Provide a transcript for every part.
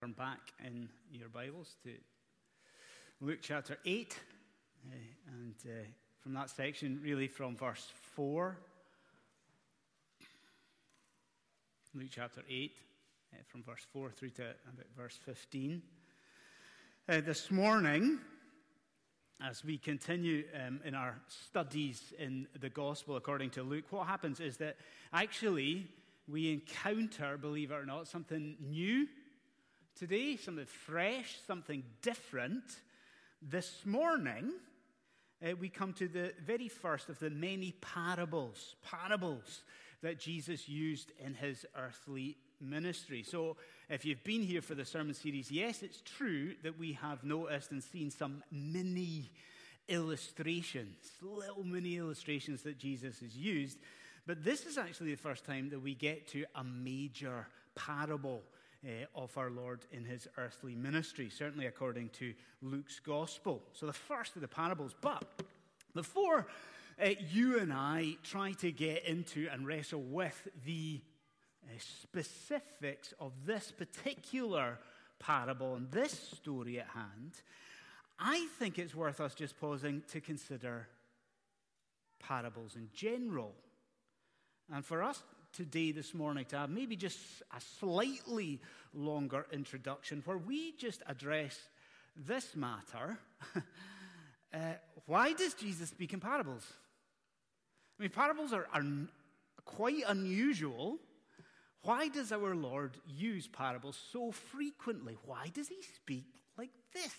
Turn back in your Bibles to Luke chapter 8, uh, and uh, from that section, really from verse 4. Luke chapter 8, uh, from verse 4 through to about verse 15. Uh, this morning, as we continue um, in our studies in the gospel according to Luke, what happens is that actually we encounter, believe it or not, something new today, something fresh, something different. This morning, uh, we come to the very first of the many parables, parables that Jesus used in his earthly ministry. So, if you've been here for the sermon series, yes, it's true that we have noticed and seen some mini illustrations, little mini illustrations that Jesus has used. But this is actually the first time that we get to a major parable uh, of our Lord in his earthly ministry, certainly according to Luke's gospel. So, the first of the parables. But before uh, you and I try to get into and wrestle with the uh, specifics of this particular parable and this story at hand, I think it's worth us just pausing to consider parables in general. And for us today, this morning, to have maybe just a slightly longer introduction where we just address this matter. uh, why does Jesus speak in parables? I mean, parables are, are quite unusual. Why does our Lord use parables so frequently? Why does he speak like this?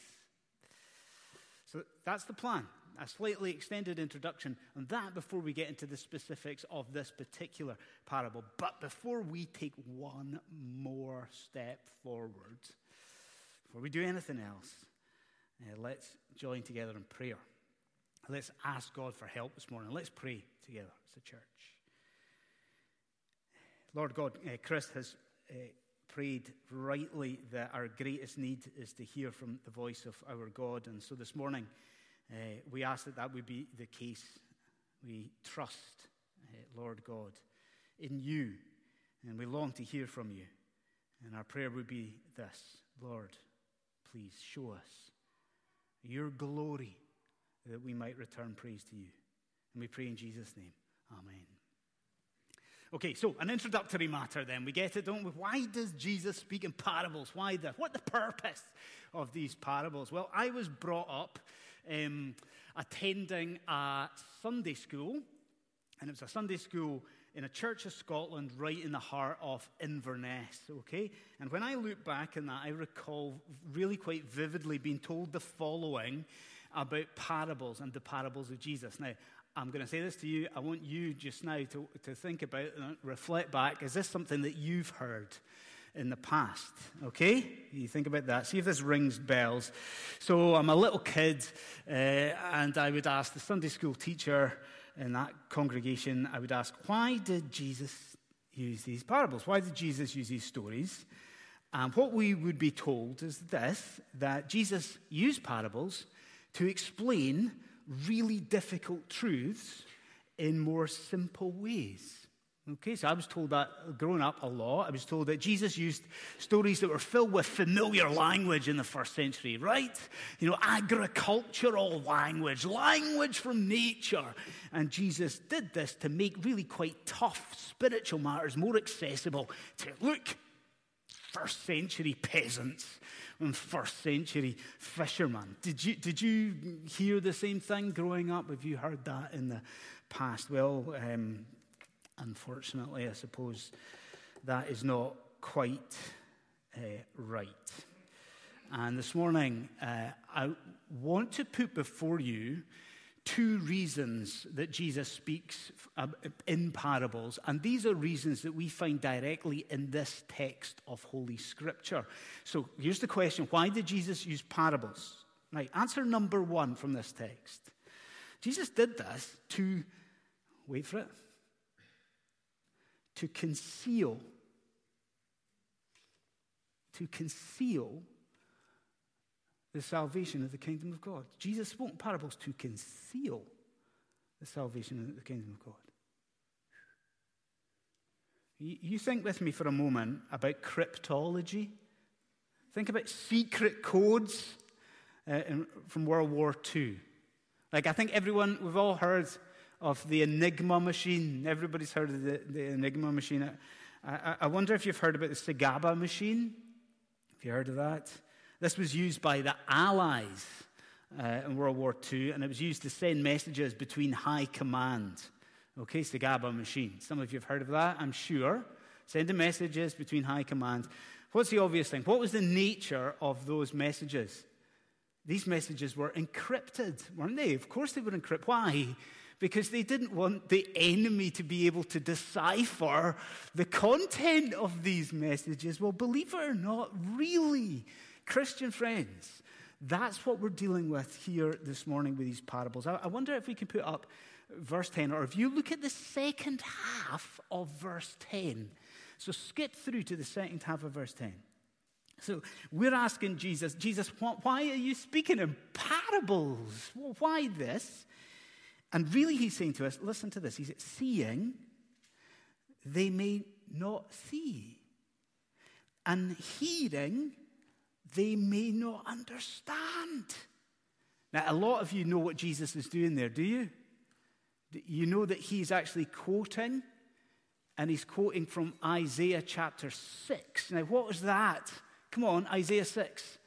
So that's the plan a slightly extended introduction on that before we get into the specifics of this particular parable. But before we take one more step forward, before we do anything else, uh, let's join together in prayer. Let's ask God for help this morning. Let's pray together as a church. Lord God, uh, Chris has uh, prayed rightly that our greatest need is to hear from the voice of our God. And so this morning, uh, we ask that that would be the case. We trust, uh, Lord God, in you, and we long to hear from you. And our prayer would be this Lord, please show us your glory that we might return praise to you. And we pray in Jesus' name. Amen. Okay, so an introductory matter then. We get it, don't we? Why does Jesus speak in parables? Why the, what the purpose of these parables? Well, I was brought up um, attending a Sunday school, and it was a Sunday school in a church of Scotland right in the heart of Inverness, okay? And when I look back on that, I recall really quite vividly being told the following about parables and the parables of Jesus. Now, I'm going to say this to you. I want you just now to, to think about and reflect back. Is this something that you've heard? In the past. Okay? You think about that. See if this rings bells. So I'm a little kid, uh, and I would ask the Sunday school teacher in that congregation, I would ask, why did Jesus use these parables? Why did Jesus use these stories? And what we would be told is this that Jesus used parables to explain really difficult truths in more simple ways. Okay, so I was told that growing up a lot. I was told that Jesus used stories that were filled with familiar language in the first century, right? You know, agricultural language, language from nature. And Jesus did this to make really quite tough spiritual matters more accessible to, look, first century peasants and first century fishermen. Did you, did you hear the same thing growing up? Have you heard that in the past? Well, um, Unfortunately, I suppose that is not quite uh, right. And this morning, uh, I want to put before you two reasons that Jesus speaks in parables. And these are reasons that we find directly in this text of Holy Scripture. So here's the question why did Jesus use parables? Right, answer number one from this text. Jesus did this to, wait for it, to conceal, to conceal the salvation of the kingdom of God. Jesus spoke in parables to conceal the salvation of the kingdom of God. You think with me for a moment about cryptology. Think about secret codes uh, in, from World War II. Like, I think everyone, we've all heard of the Enigma machine. Everybody's heard of the, the Enigma machine. I, I, I, wonder if you've heard about the SIGABA machine. Have you heard of that? This was used by the Allies uh, in World War II, and it was used to send messages between high command. Okay, SIGABA machine. Some of you have heard of that, I'm sure. Sending messages between high command. What's the obvious thing? What was the nature of those messages? These messages were encrypted, weren't they? Of course they were encrypted. Why? Because they didn't want the enemy to be able to decipher the content of these messages. Well, believe it or not, really, Christian friends, that's what we're dealing with here this morning with these parables. I, wonder if we can put up verse 10, or if you look at the second half of verse 10. So skip through to the second half of verse 10. So we're asking Jesus, Jesus, why are you speaking in parables? Why this? And really, he's saying to us, listen to this. He's seeing, they may not see. And hearing, they may not understand. Now, a lot of you know what Jesus is doing there, do you? You know that he's actually quoting, and he's quoting from Isaiah chapter 6. Now, what was that? Come on, Isaiah 6.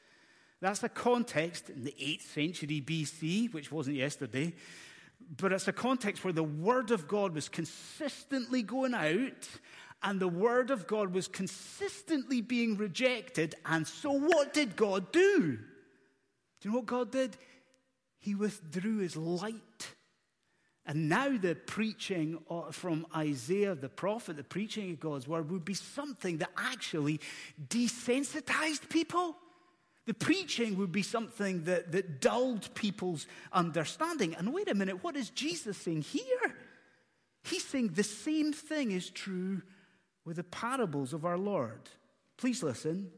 That's the context in the 8th century BC, which wasn't yesterday, but it's a context where the Word of God was consistently going out and the Word of God was consistently being rejected. And so, what did God do? Do you know what God did? He withdrew His light. And now the preaching from Isaiah the prophet, the preaching of God's word, would be something that actually desensitized people. The preaching would be something that, that dulled people's understanding. And wait a minute, what is Jesus saying here? He's saying the same thing is true with the parables of our Lord. Please listen.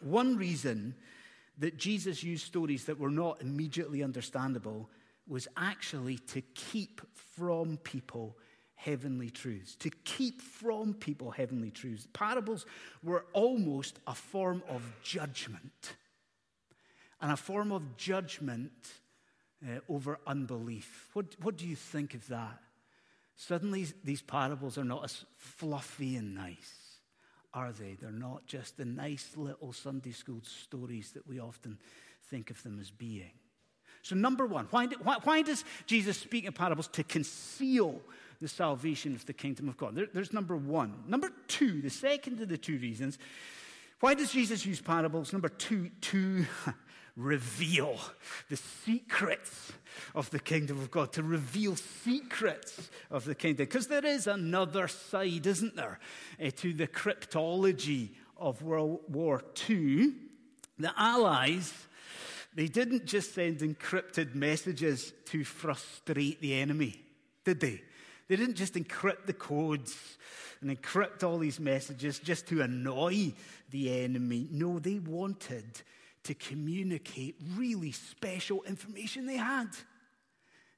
One reason that Jesus used stories that were not immediately understandable was actually to keep from people heavenly truths, to keep from people heavenly truths. Parables were almost a form of judgment, and a form of judgment uh, over unbelief. What, what do you think of that? Suddenly, these parables are not as fluffy and nice, are they? They're not just the nice little Sunday school stories that we often think of them as being. So, number one, why, why, why does Jesus speak in parables? To conceal the salvation of the kingdom of God. There, there's number one. Number two, the second of the two reasons. Why does Jesus use parables? Number two, to reveal the secrets of the kingdom of God, to reveal secrets of the kingdom. Because there is another side, isn't there, uh, to the cryptology of World War II. The Allies they didn't just send encrypted messages to frustrate the enemy, did they? They didn't just encrypt the codes and encrypt all these messages just to annoy the enemy. No, they wanted to communicate really special information they had.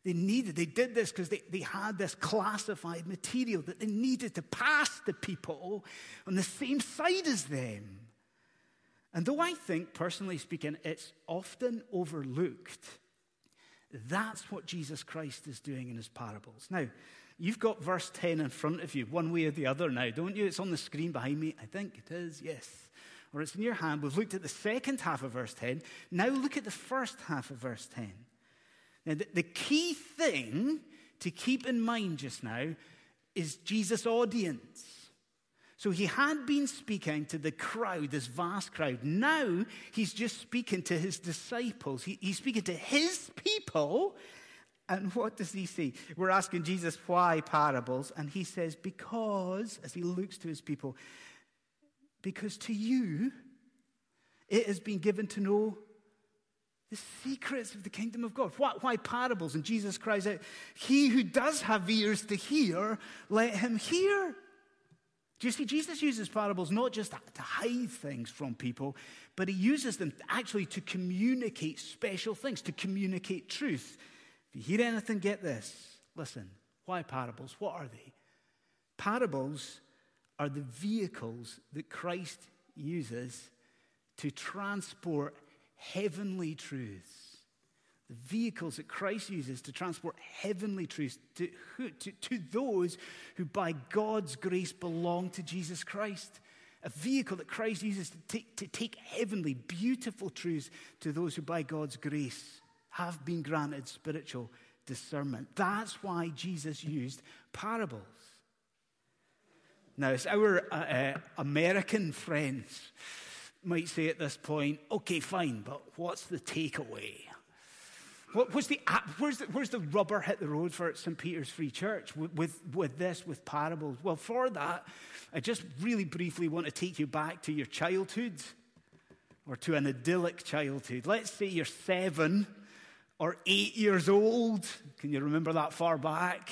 They needed, they did this because they, they had this classified material that they needed to pass to people on the same side as them. And though I think, personally speaking, it's often overlooked, that's what Jesus Christ is doing in his parables. Now, you've got verse 10 in front of you, one way or the other now, don't you? It's on the screen behind me. I think it is, yes. Or it's in your hand. We've looked at the second half of verse 10. Now look at the first half of verse 10. Now, the, the key thing to keep in mind just now is Jesus' audience. So he had been speaking to the crowd, this vast crowd. Now he's just speaking to his disciples. He, he's speaking to his people. And what does he say? We're asking Jesus why parables. And he says, because, as he looks to his people, because to you it has been given to know the secrets of the kingdom of God. Why, why, parables? And Jesus cries out, He who does have ears to hear, let him hear. Do you see, Jesus uses parables not just to hide things from people, but he uses them actually to communicate special things, to communicate truth. If you hear anything, get this. Listen, why parables? What are they? Parables are the vehicles that Christ uses to transport heavenly truths. The vehicles that Christ uses to transport heavenly truths to, to, to those who, by God's grace, belong to Jesus Christ. A vehicle that Christ uses to take, to take heavenly, beautiful truths to those who, by God's grace, have been granted spiritual discernment. That's why Jesus used parables. Now, it's our uh, uh, American friends might say at this point, okay, fine, but what's the takeaway? What, the, where's, the, where's the rubber hit the road for St. Peter's Free Church with, with, with this, with parables? Well, for that, I just really briefly want to take you back to your childhood or to an idyllic childhood. Let's say you're seven or eight years old. Can you remember that far back?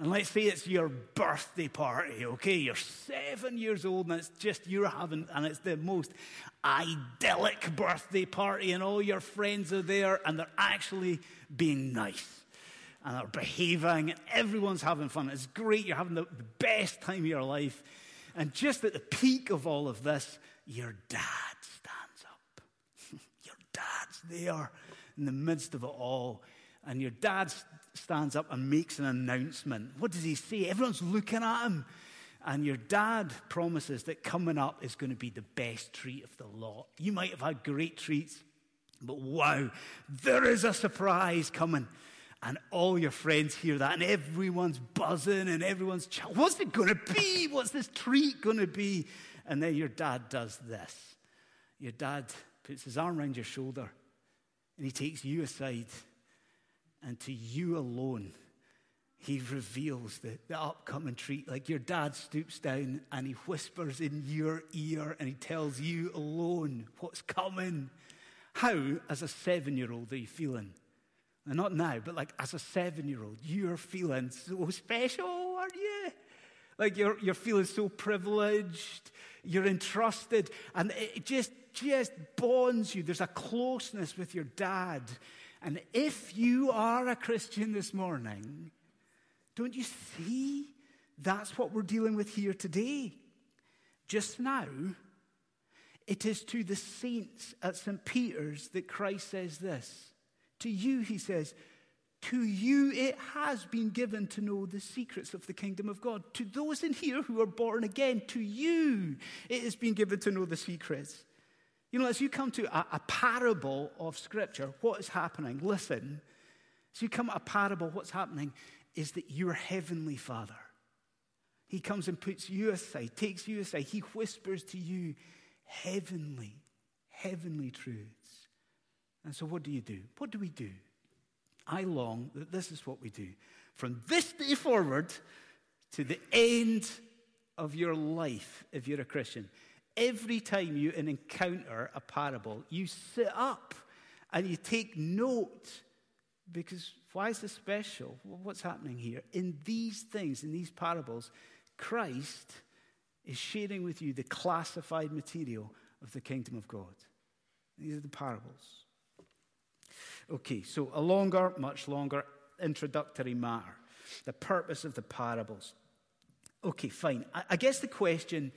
And let's say it's your birthday party, okay? You're seven years old and it's just you're having, and it's the most idyllic birthday party, and all your friends are there and they're actually being nice and they're behaving, and everyone's having fun. It's great, you're having the, the best time of your life. And just at the peak of all of this, your dad stands up. your dad's there in the midst of it all. And your dad stands up and makes an announcement. What does he say? Everyone's looking at him. And your dad promises that coming up is going to be the best treat of the lot. You might have had great treats, but wow, there is a surprise coming. And all your friends hear that, and everyone's buzzing, and everyone's, ch- what's it going to be? What's this treat going to be? And then your dad does this. Your dad puts his arm around your shoulder, and he takes you aside and to you alone, he reveals the, the upcoming treat. Like your dad stoops down and he whispers in your ear and he tells you alone what's coming. How, as a seven year old, are you feeling? And not now, but like as a seven year old, you're feeling so special, aren't you? Like you're, you're feeling so privileged, you're entrusted, and it just, just bonds you. There's a closeness with your dad and if you are a Christian this morning, don't you see that's what we're dealing with here today? Just now, it is to the saints at St. Peter's that Christ says this. To you, he says, to you it has been given to know the secrets of the kingdom of God. To those in here who are born again, to you it has been given to know the secrets. You know, as you come to a, a parable of Scripture, what is happening? Listen. As you come to a parable, what's happening is that your heavenly Father, He comes and puts you aside, takes you aside. He whispers to you heavenly, heavenly truths. And so, what do you do? What do we do? I long that this is what we do. From this day forward to the end of your life, if you're a Christian, every time you encounter a parable, you sit up and you take note because why is this special? What's happening here? In these things, in these parables, Christ is sharing with you the classified material of the kingdom of God. These are the parables. Okay, so a longer, much longer introductory matter. The purpose of the parables. Okay, fine. I, guess the question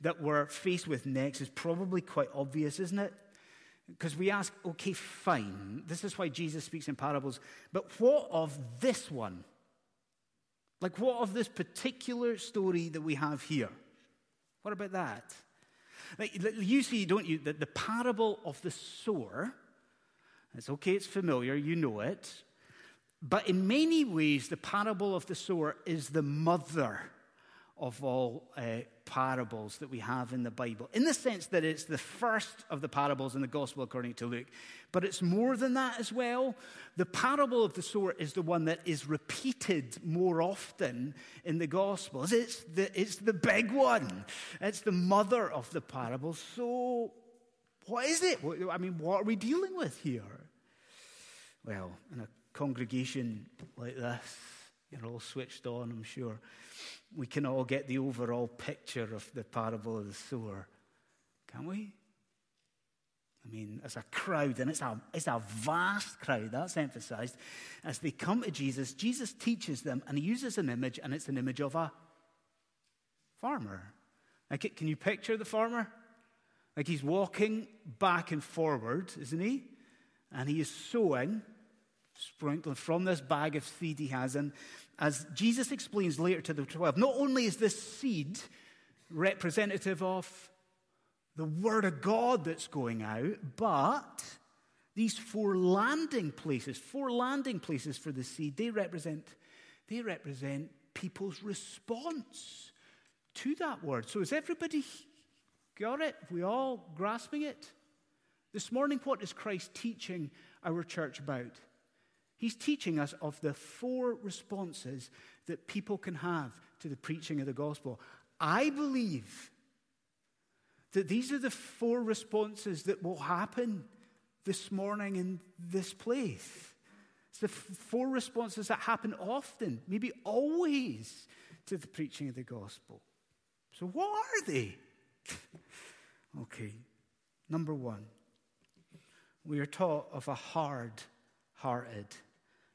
that we're faced with next is probably quite obvious, isn't it? Because we ask, okay, fine, this is why Jesus speaks in parables, but what of this one? Like, what of this particular story that we have here? What about that? Like, you see, don't you, that the parable of the sower, it's okay, it's familiar, you know it, but in many ways, the parable of the sower is the mother of all uh, parables that we have in the Bible, in the sense that it's the first of the parables in the Gospel according to Luke. But it's more than that as well. The parable of the sower is the one that is repeated more often in the Gospels. It's the, it's the big one, it's the mother of the parables. So, what is it? I mean, what are we dealing with here? Well, in a congregation like this, you're all switched on, I'm sure we can all get the overall picture of the parable of the sower, can we? I mean, as a crowd, and it's a, it's a vast crowd, that's emphasized. As they come to Jesus, Jesus teaches them, and he uses an image, and it's an image of a farmer. Like, can you picture the farmer? Like he's walking back and forward, isn't he? And he is sowing, sprinkling from this bag of seed he has. And as Jesus explains later to the 12, not only is this seed representative of the Word of God that's going out, but these four landing places, four landing places for the seed, they represent, they represent people's response to that word. So is everybody Got it? We all grasping it? This morning, what is Christ teaching our church about? He's teaching us of the four responses that people can have to the preaching of the gospel. I believe that these are the four responses that will happen this morning in this place. It's the four responses that happen often, maybe always, to the preaching of the gospel. So, what are they? Okay, number one, we are taught of a hard hearted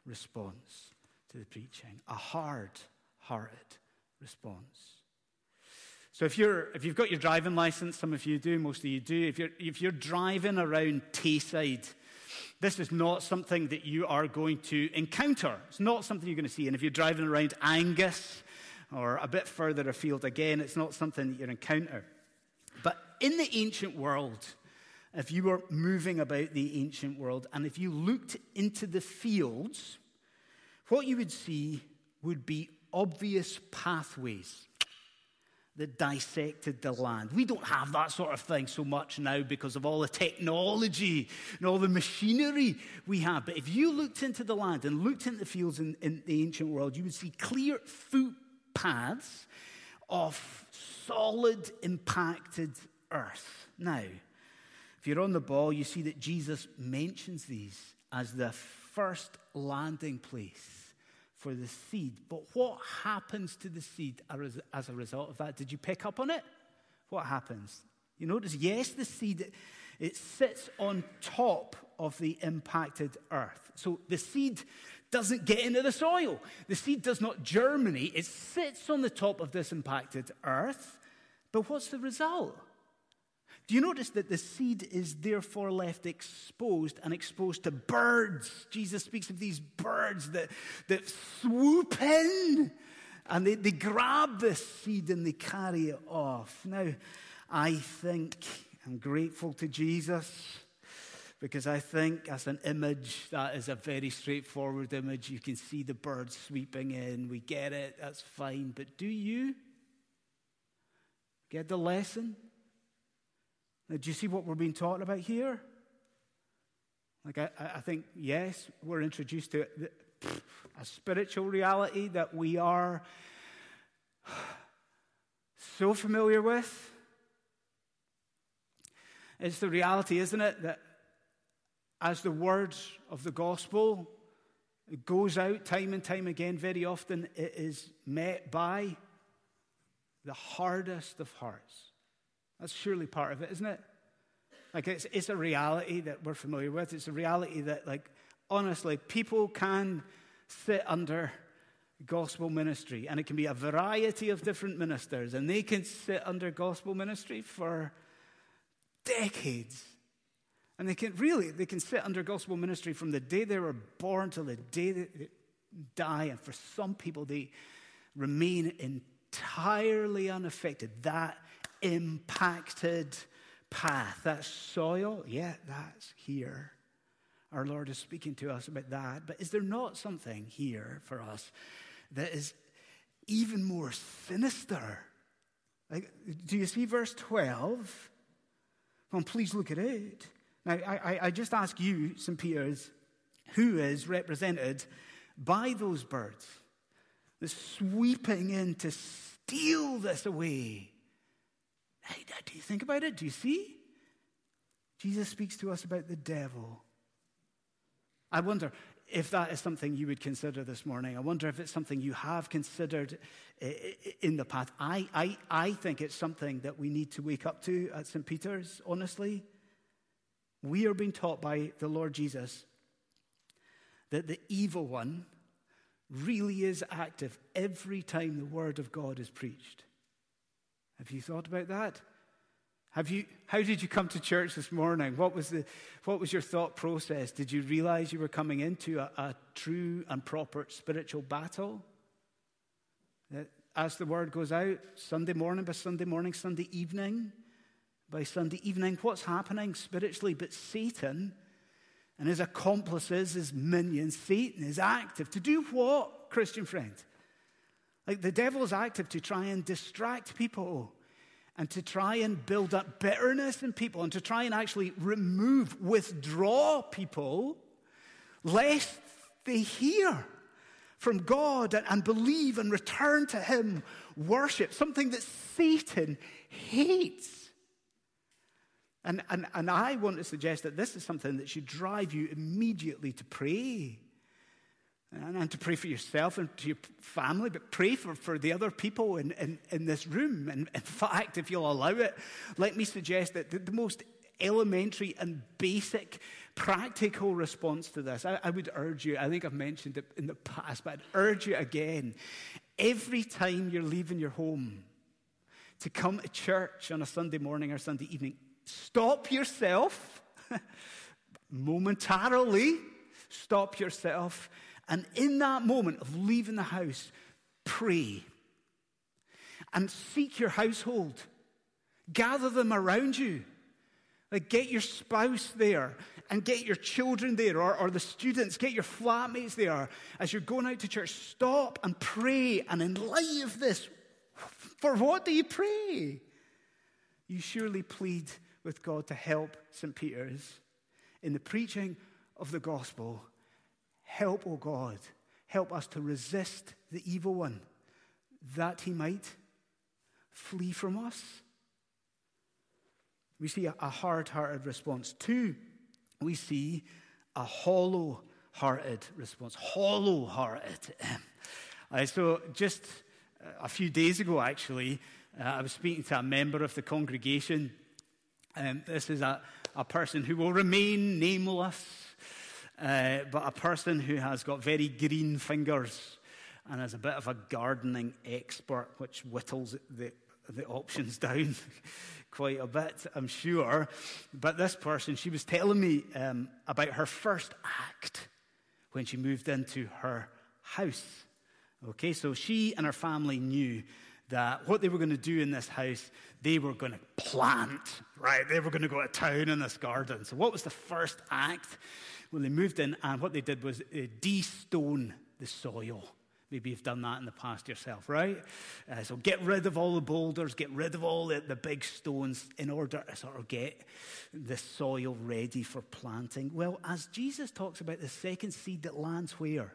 response to the preaching, a hard hearted response. So if you're if you've got your driving license, some of you do, most of you do. If you're if you're driving around Tayside, this is not something that you are going to encounter. It's not something you're going to see. And if you're driving around Angus or a bit further afield again, it's not something that you encounter. But in the ancient world, if you were moving about the ancient world and if you looked into the fields, what you would see would be obvious pathways that dissected the land. We don't have that sort of thing so much now because of all the technology and all the machinery we have. But if you looked into the land and looked into the fields in, in the ancient world, you would see clear footpaths of solid, impacted earth. Now, if you're on the ball, you see that Jesus mentions these as the first landing place for the seed. But what happens to the seed as a result of that? Did you pick up on it? What happens? You notice, yes, the seed, it sits on top of the impacted earth. So the seed doesn't get into the soil. The seed does not germinate, it sits on the top of this impacted earth. But what's the result? Do you notice that the seed is therefore left exposed and exposed to birds? Jesus speaks of these birds that, that swoop in and they, they grab this seed and they carry it off. Now, I think I'm grateful to Jesus because I think, as an image, that is a very straightforward image. You can see the birds sweeping in. We get it. That's fine. But do you get the lesson? Now, do you see what we're being taught about here? Like, I, I think, yes, we're introduced to a spiritual reality that we are so familiar with. It's the reality, isn't it, that as the words of the gospel goes out time and time again, very often it is met by the hardest of hearts. That's surely part of it, isn't it? Like it's, it's a reality that we're familiar with. It's a reality that, like, honestly, people can sit under gospel ministry, and it can be a variety of different ministers, and they can sit under gospel ministry for decades. And they can really, they can sit under gospel ministry from the day they were born till the day they die. And for some people, they remain entirely unaffected. That impacted path, that soil, yeah, that's here. Our Lord is speaking to us about that. But is there not something here for us that is even more sinister? Like, do you see verse 12? Come on, please look at it. Now, I, I just ask you, St. Peter's, who is represented by those birds? The sweeping in to steal this away. Hey, do you think about it? Do you see? Jesus speaks to us about the devil. I wonder if that is something you would consider this morning. I wonder if it's something you have considered in the past. I, I, I think it's something that we need to wake up to at St. Peter's, honestly. We are being taught by the Lord Jesus that the evil one really is active every time the word of God is preached. Have you thought about that? Have you, how did you come to church this morning? What was, the, what was your thought process? Did you realize you were coming into a, a true and proper spiritual battle? That as the word goes out, Sunday morning by Sunday morning, Sunday evening by Sunday evening, what's happening spiritually? But Satan and his accomplices, his minions, Satan is active. To do what, Christian friend? Like the devil is active to try and distract people and to try and build up bitterness in people and to try and actually remove, withdraw people, lest they hear from God and, believe and return to Him, worship, something that Satan hates. And, and, and I want to suggest that this is something that should drive you immediately to pray and, and to pray for yourself and to your family, but pray for, for the other people in, in, in this room. And in fact, if you'll allow it, let me suggest that the, the most elementary and basic practical response to this, I, I would urge you, I think I've mentioned it in the past, but I'd urge you again. Every time you're leaving your home, to come to church on a Sunday morning or Sunday evening, stop yourself momentarily, stop yourself and in that moment of leaving the house, pray and seek your household. Gather them around you. Like get your spouse there and get your children there or, or the students, get your flatmates there. As you're going out to church, stop and pray. And in light of this, for what do you pray? You surely plead with God to help St. Peter's in the preaching of the gospel Help, O oh God, help us to resist the evil one, that he might flee from us. We see a, hard hearted response. Two, we see a hollow hearted response. Hollow hearted. Uh, so, just a few days ago, actually, uh, I was speaking to a member of the congregation. Um, this is a, a person who will remain nameless. Uh, but a person who has got very green fingers and is a bit of a gardening expert, which whittles the, the options down quite a bit, I'm sure. But this person, she was telling me um, about her first act when she moved into her house. Okay, so she and her family knew that what they were going to do in this house, they were going to plant, right? They were going to go to town in this garden. So, what was the first act? Well, they moved in, and what they did was de-stone the soil. Maybe you've done that in the past yourself, right? Uh, so get rid of all the boulders, get rid of all the, the big stones in order to sort of get the soil ready for planting. Well, as Jesus talks about the second seed that lands where?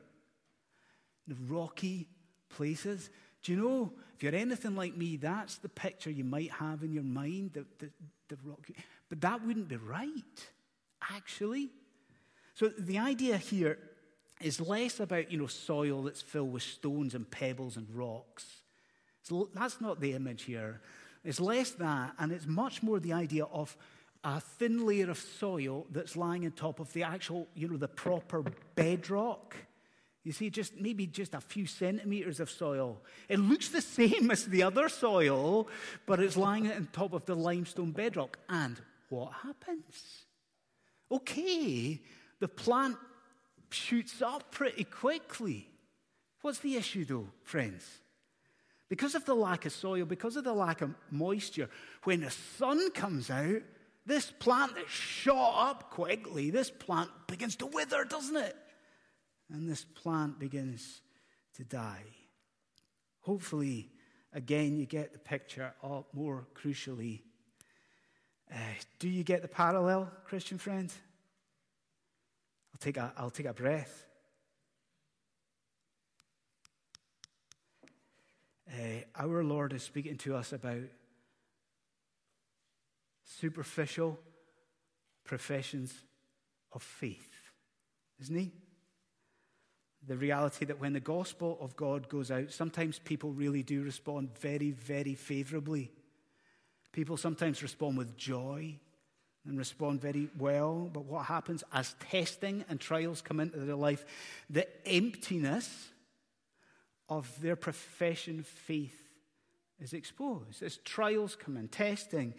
The rocky places. Do you know, if you're anything like me, that's the picture you might have in your mind, the, the, the rocky. But that wouldn't be right, actually. So the idea here is less about, you know, soil that's filled with stones and pebbles and rocks. So that's not the image here. It's less that, and it's much more the idea of a thin layer of soil that's lying on top of the actual, you know, the proper bedrock. You see, just maybe just a few centimeters of soil. It looks the same as the other soil, but it's lying on top of the limestone bedrock. And what happens? Okay, the plant shoots up pretty quickly. What's the issue, though, friends? Because of the lack of soil, because of the lack of moisture, when the sun comes out, this plant that shot up quickly, this plant begins to wither, doesn't it? And this plant begins to die. Hopefully, again, you get the picture, or more crucially, uh, do you get the parallel, Christian friend? I'll take a, I'll take a breath. Uh, our Lord is speaking to us about superficial professions of faith, isn't he? The reality that when the gospel of God goes out, sometimes people really do respond very, very favorably. People sometimes respond with joy and respond very well. But what happens as testing and trials come into their life, the emptiness of their profession faith is exposed. As trials come in, testing.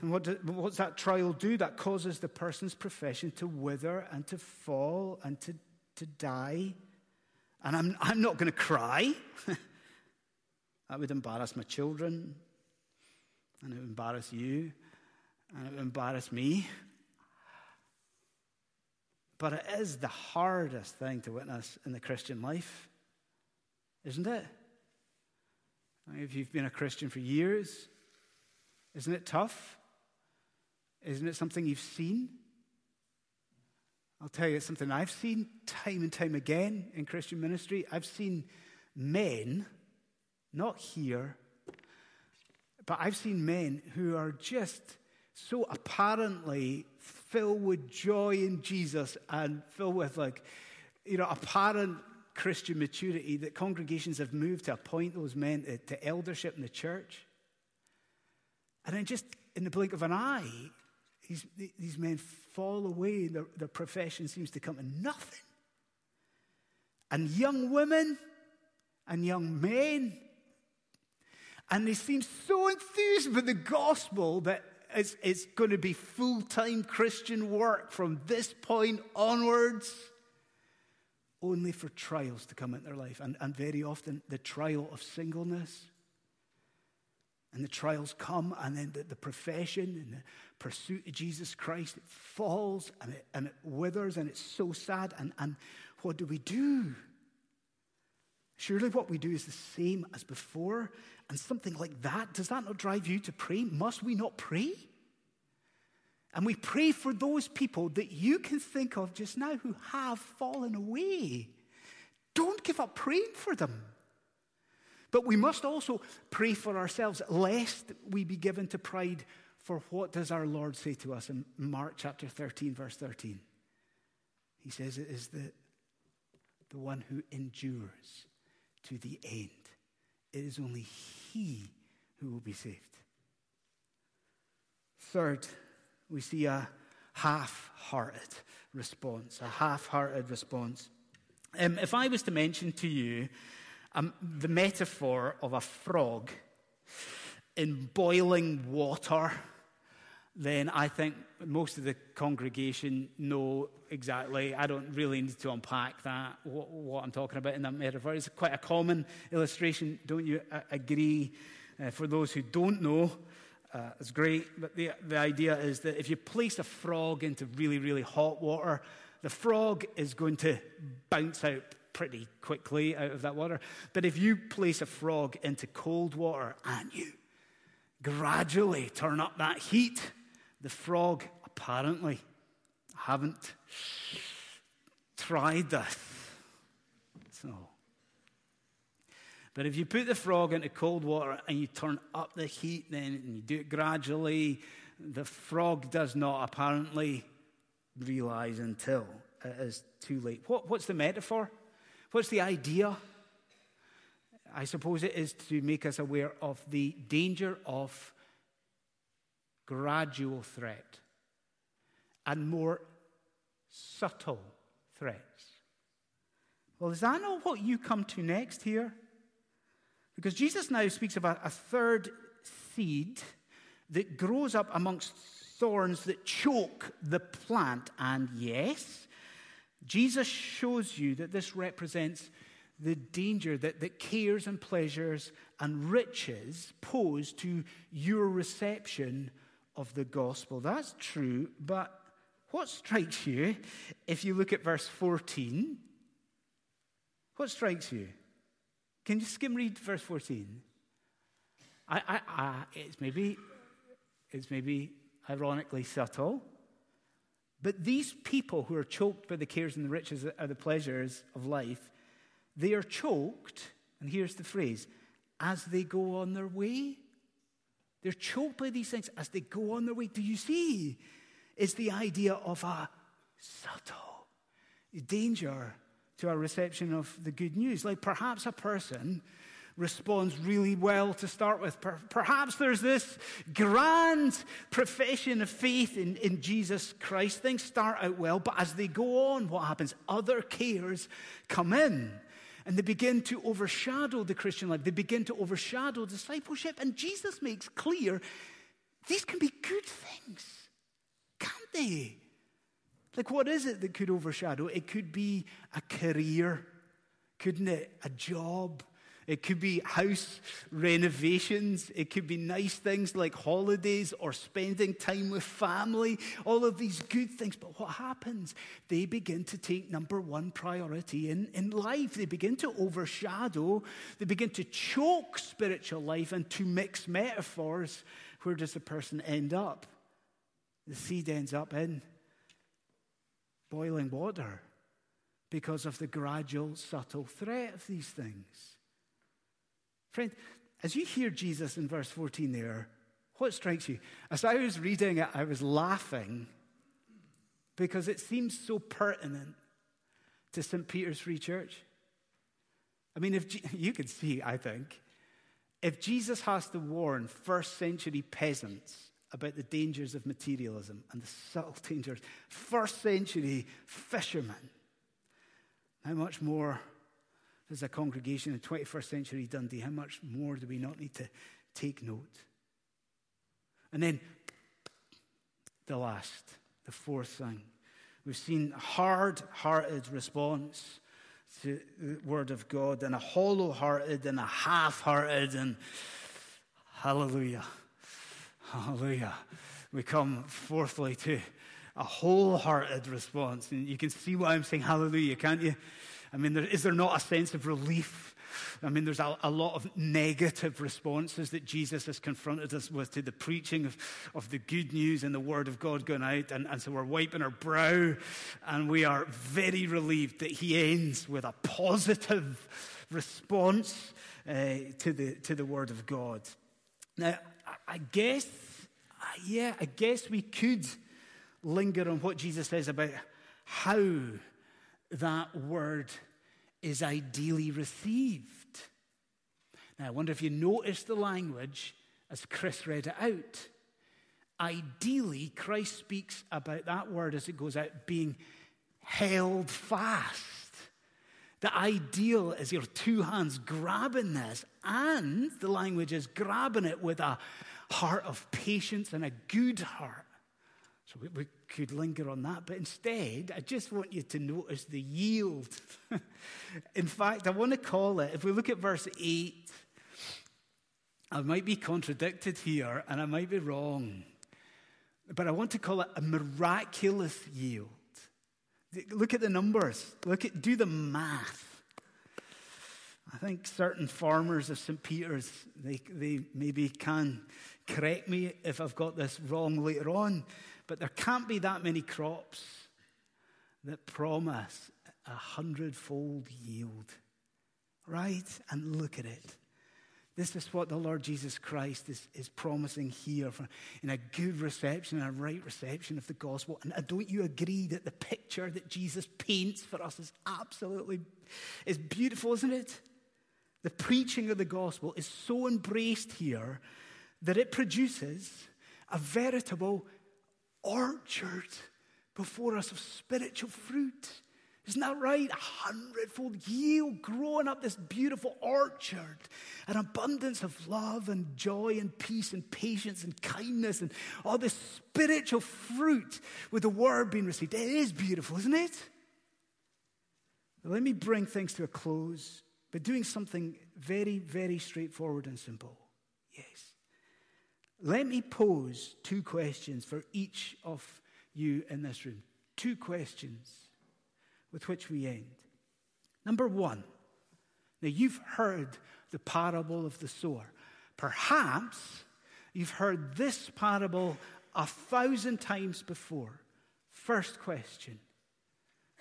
And what, do, what's that trial do? That causes the person's profession to wither and to fall and to, to die. And I'm, I'm not going to cry. that would embarrass my children. And it would embarrass you. And it would embarrass me. But it is the hardest thing to witness in the Christian life, isn't it? If you've been a Christian for years, isn't it tough? Isn't it something you've seen? I'll tell you, it's something I've seen time and time again in Christian ministry. I've seen men, not here, but I've seen men who are just so apparently filled with joy in Jesus and filled with, like, you know, apparent Christian maturity that congregations have moved to appoint those men to, to eldership in the church. And then just in the blink of an eye, these, these men fall away and their, their profession seems to come to nothing. And young women and young men, and they seem so enthused with the gospel that it's, it's going to be full time Christian work from this point onwards only for trials to come into their life. And, and very often, the trial of singleness. And the trials come, and then the, the profession and the pursuit of Jesus Christ it falls and it, and it withers, and it's so sad. And, and what do we do? Surely what we do is the same as before. And something like that, does that not drive you to pray? Must we not pray? And we pray for those people that you can think of just now who have fallen away. Don't give up praying for them. But we must also pray for ourselves, lest we be given to pride. For what does our Lord say to us in Mark chapter 13, verse 13? He says it is the, the one who endures to the end. It is only he who will be saved. Third, we see a half hearted response, a half hearted response. Um, if I was to mention to you um, the metaphor of a frog in boiling water, then I think most of the congregation know exactly. I don't really need to unpack that, what, what I'm talking about in that metaphor. It's quite a common illustration, don't you agree? Uh, for those who don't know, uh, it's great, but the, the idea is that if you place a frog into really, really hot water, the frog is going to bounce out pretty quickly out of that water. But if you place a frog into cold water and you gradually turn up that heat, the frog apparently haven't tried this. So but if you put the frog into cold water and you turn up the heat, then and you do it gradually, the frog does not apparently realize until it is too late. What, what's the metaphor? What's the idea? I suppose it is to make us aware of the danger of gradual threat and more subtle threats. Well, is that not what you come to next here? Because Jesus now speaks of a, a third seed that grows up amongst thorns that choke the plant. And yes, Jesus shows you that this represents the danger that, that cares and pleasures and riches pose to your reception of the gospel. That's true, but what strikes you if you look at verse 14? What strikes you? Can you skim read verse 14? I, I, I, it's, maybe, it's maybe ironically subtle, but these people who are choked by the cares and the riches of the pleasures of life, they are choked, and here's the phrase, as they go on their way. They're choked by these things as they go on their way. Do you see? It's the idea of a subtle danger to our reception of the good news. Like perhaps a person responds really well to start with. Perhaps there's this grand profession of faith in, in Jesus Christ. Things start out well, but as they go on, what happens? Other cares come in. And they begin to overshadow the Christian life. They begin to overshadow discipleship. And Jesus makes clear these can be good things, can't they? Like, what is it that could overshadow? It could be a career, couldn't it? A job, it could be house renovations. It could be nice things like holidays or spending time with family. All of these good things. But what happens? They begin to take number one priority in, in life. They begin to overshadow, they begin to choke spiritual life. And to mix metaphors, where does the person end up? The seed ends up in boiling water because of the gradual, subtle threat of these things. Friend, as you hear Jesus in verse 14 there, what strikes you? As I was reading it, I was laughing because it seems so pertinent to St. Peter's Free Church. I mean, if you can see, I think, if Jesus has to warn first century peasants about the dangers of materialism and the subtle dangers, first century fishermen, how much more as a congregation in 21st century Dundee, how much more do we not need to take note? And then the last, the fourth thing. We've seen hard hearted response to the Word of God and a hollow hearted and a half hearted and hallelujah. Hallelujah. We come fourthly to a wholehearted response. And you can see why I'm saying hallelujah, can't you? I mean, there, is there not a sense of relief? I mean, there's a, a, lot of negative responses that Jesus has confronted us with to the preaching of, of the good news and the word of God going out. And, and so we're wiping our brow and we are very relieved that he ends with a positive response uh, to, the, to the word of God. Now, I guess, yeah, I guess we could linger on what Jesus says about how that word is ideally received. Now, I wonder if you noticed the language as Chris read it out. Ideally, Christ speaks about that word as it goes out being held fast. The ideal is your two hands grabbing this, and the language is grabbing it with a heart of patience and a good heart. So we, we could linger on that, but instead, I just want you to notice the yield. In fact, I want to call it, if we look at verse 8, I might be contradicted here and I might be wrong, but I want to call it a miraculous yield. Look at the numbers, look at, do the math. I think certain farmers of St. Peter's, they, they maybe can correct me if I've got this wrong later on. But there can't be that many crops that promise a hundredfold yield. Right? And look at it. This is what the Lord Jesus Christ is, is promising here for, in a good reception, a right reception of the gospel. And don't you agree that the picture that Jesus paints for us is absolutely is beautiful, isn't it? The preaching of the gospel is so embraced here that it produces a veritable orchard before us of spiritual fruit. Isn't that right? A hundredfold yield growing up this beautiful orchard, an abundance of love and joy and peace and patience and kindness and all this spiritual fruit with the word being received. It is beautiful, isn't it? Let me bring things to a close by doing something very, very straightforward and simple. Yes. Let me pose two questions for each of you in this room. Two questions with which we end. Number one, now you've heard the parable of the sower. Perhaps you've heard this parable a thousand times before. First question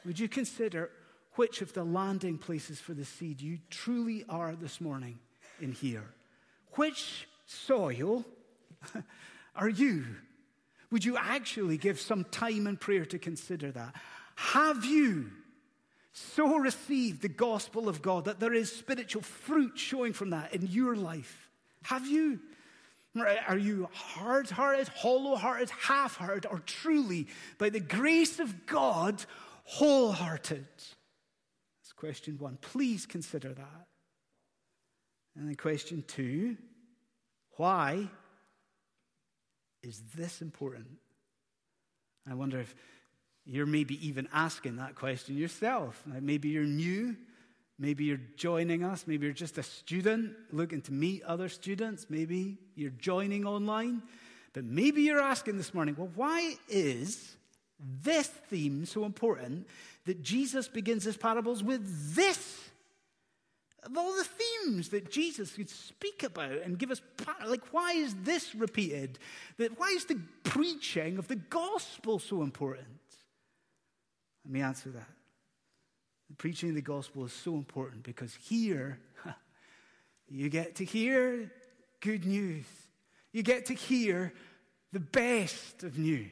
Would you consider which of the landing places for the seed you truly are this morning in here? Which soil are you? Would you actually give some time and prayer to consider that? Have you so received the gospel of God that there is spiritual fruit showing from that in your life? Have you? Are you hard hearted, hollow hearted, half hearted, or truly, by the grace of God, wholehearted? That's question one. Please consider that. And then question two why is this important? I wonder if you're maybe even asking that question yourself. Maybe you're new. Maybe you're joining us. Maybe you're just a student looking to meet other students. Maybe you're joining online. But maybe you're asking this morning, well, why is this theme so important that Jesus begins his parables with this? Of all the themes that Jesus could speak about and give us, like, why is this repeated? That why is the preaching of the gospel so important? Let me answer that. The preaching of the gospel is so important because here you get to hear good news. You get to hear the best of news.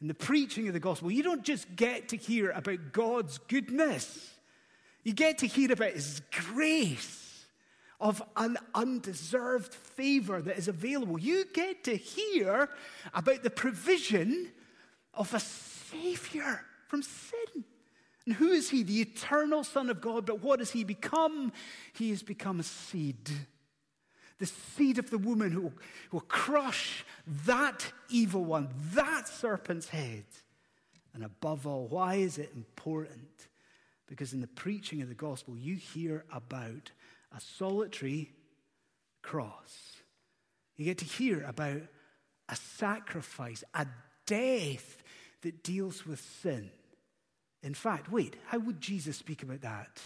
In the preaching of the gospel, you don't just get to hear about God's goodness, you get to hear about His grace of an undeserved favor that is available. You get to hear about the provision of a Savior from sin. And who is he? The eternal Son of God. But what has he become? He has become a seed. The seed of the woman who will, crush that evil one, that serpent's head. And above all, why is it important? Because in the preaching of the gospel, you hear about a solitary cross. You get to hear about a sacrifice, a death that deals with sin. In fact, wait, how would Jesus speak about that?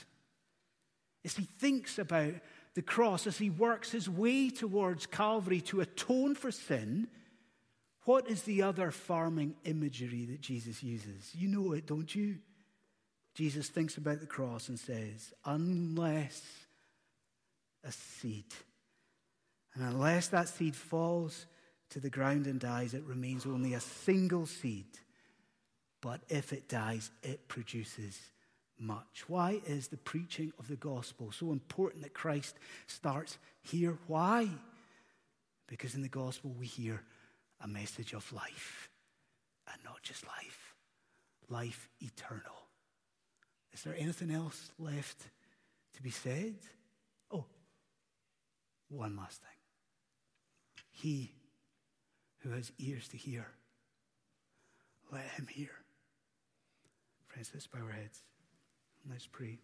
As he thinks about the cross, as he works his way towards Calvary to atone for sin, what is the other farming imagery that Jesus uses? You know it, don't you? Jesus thinks about the cross and says, Unless a seed, and unless that seed falls to the ground and dies, it remains only a single seed but if it dies, it produces much. Why is the preaching of the gospel so important that Christ starts here? Why? Because in the gospel we hear a message of life, and not just life, life eternal. Is there anything else left to be said? Oh, one last thing. He who has ears to hear, let him hear. Friends, let's bow our heads. And let's pray.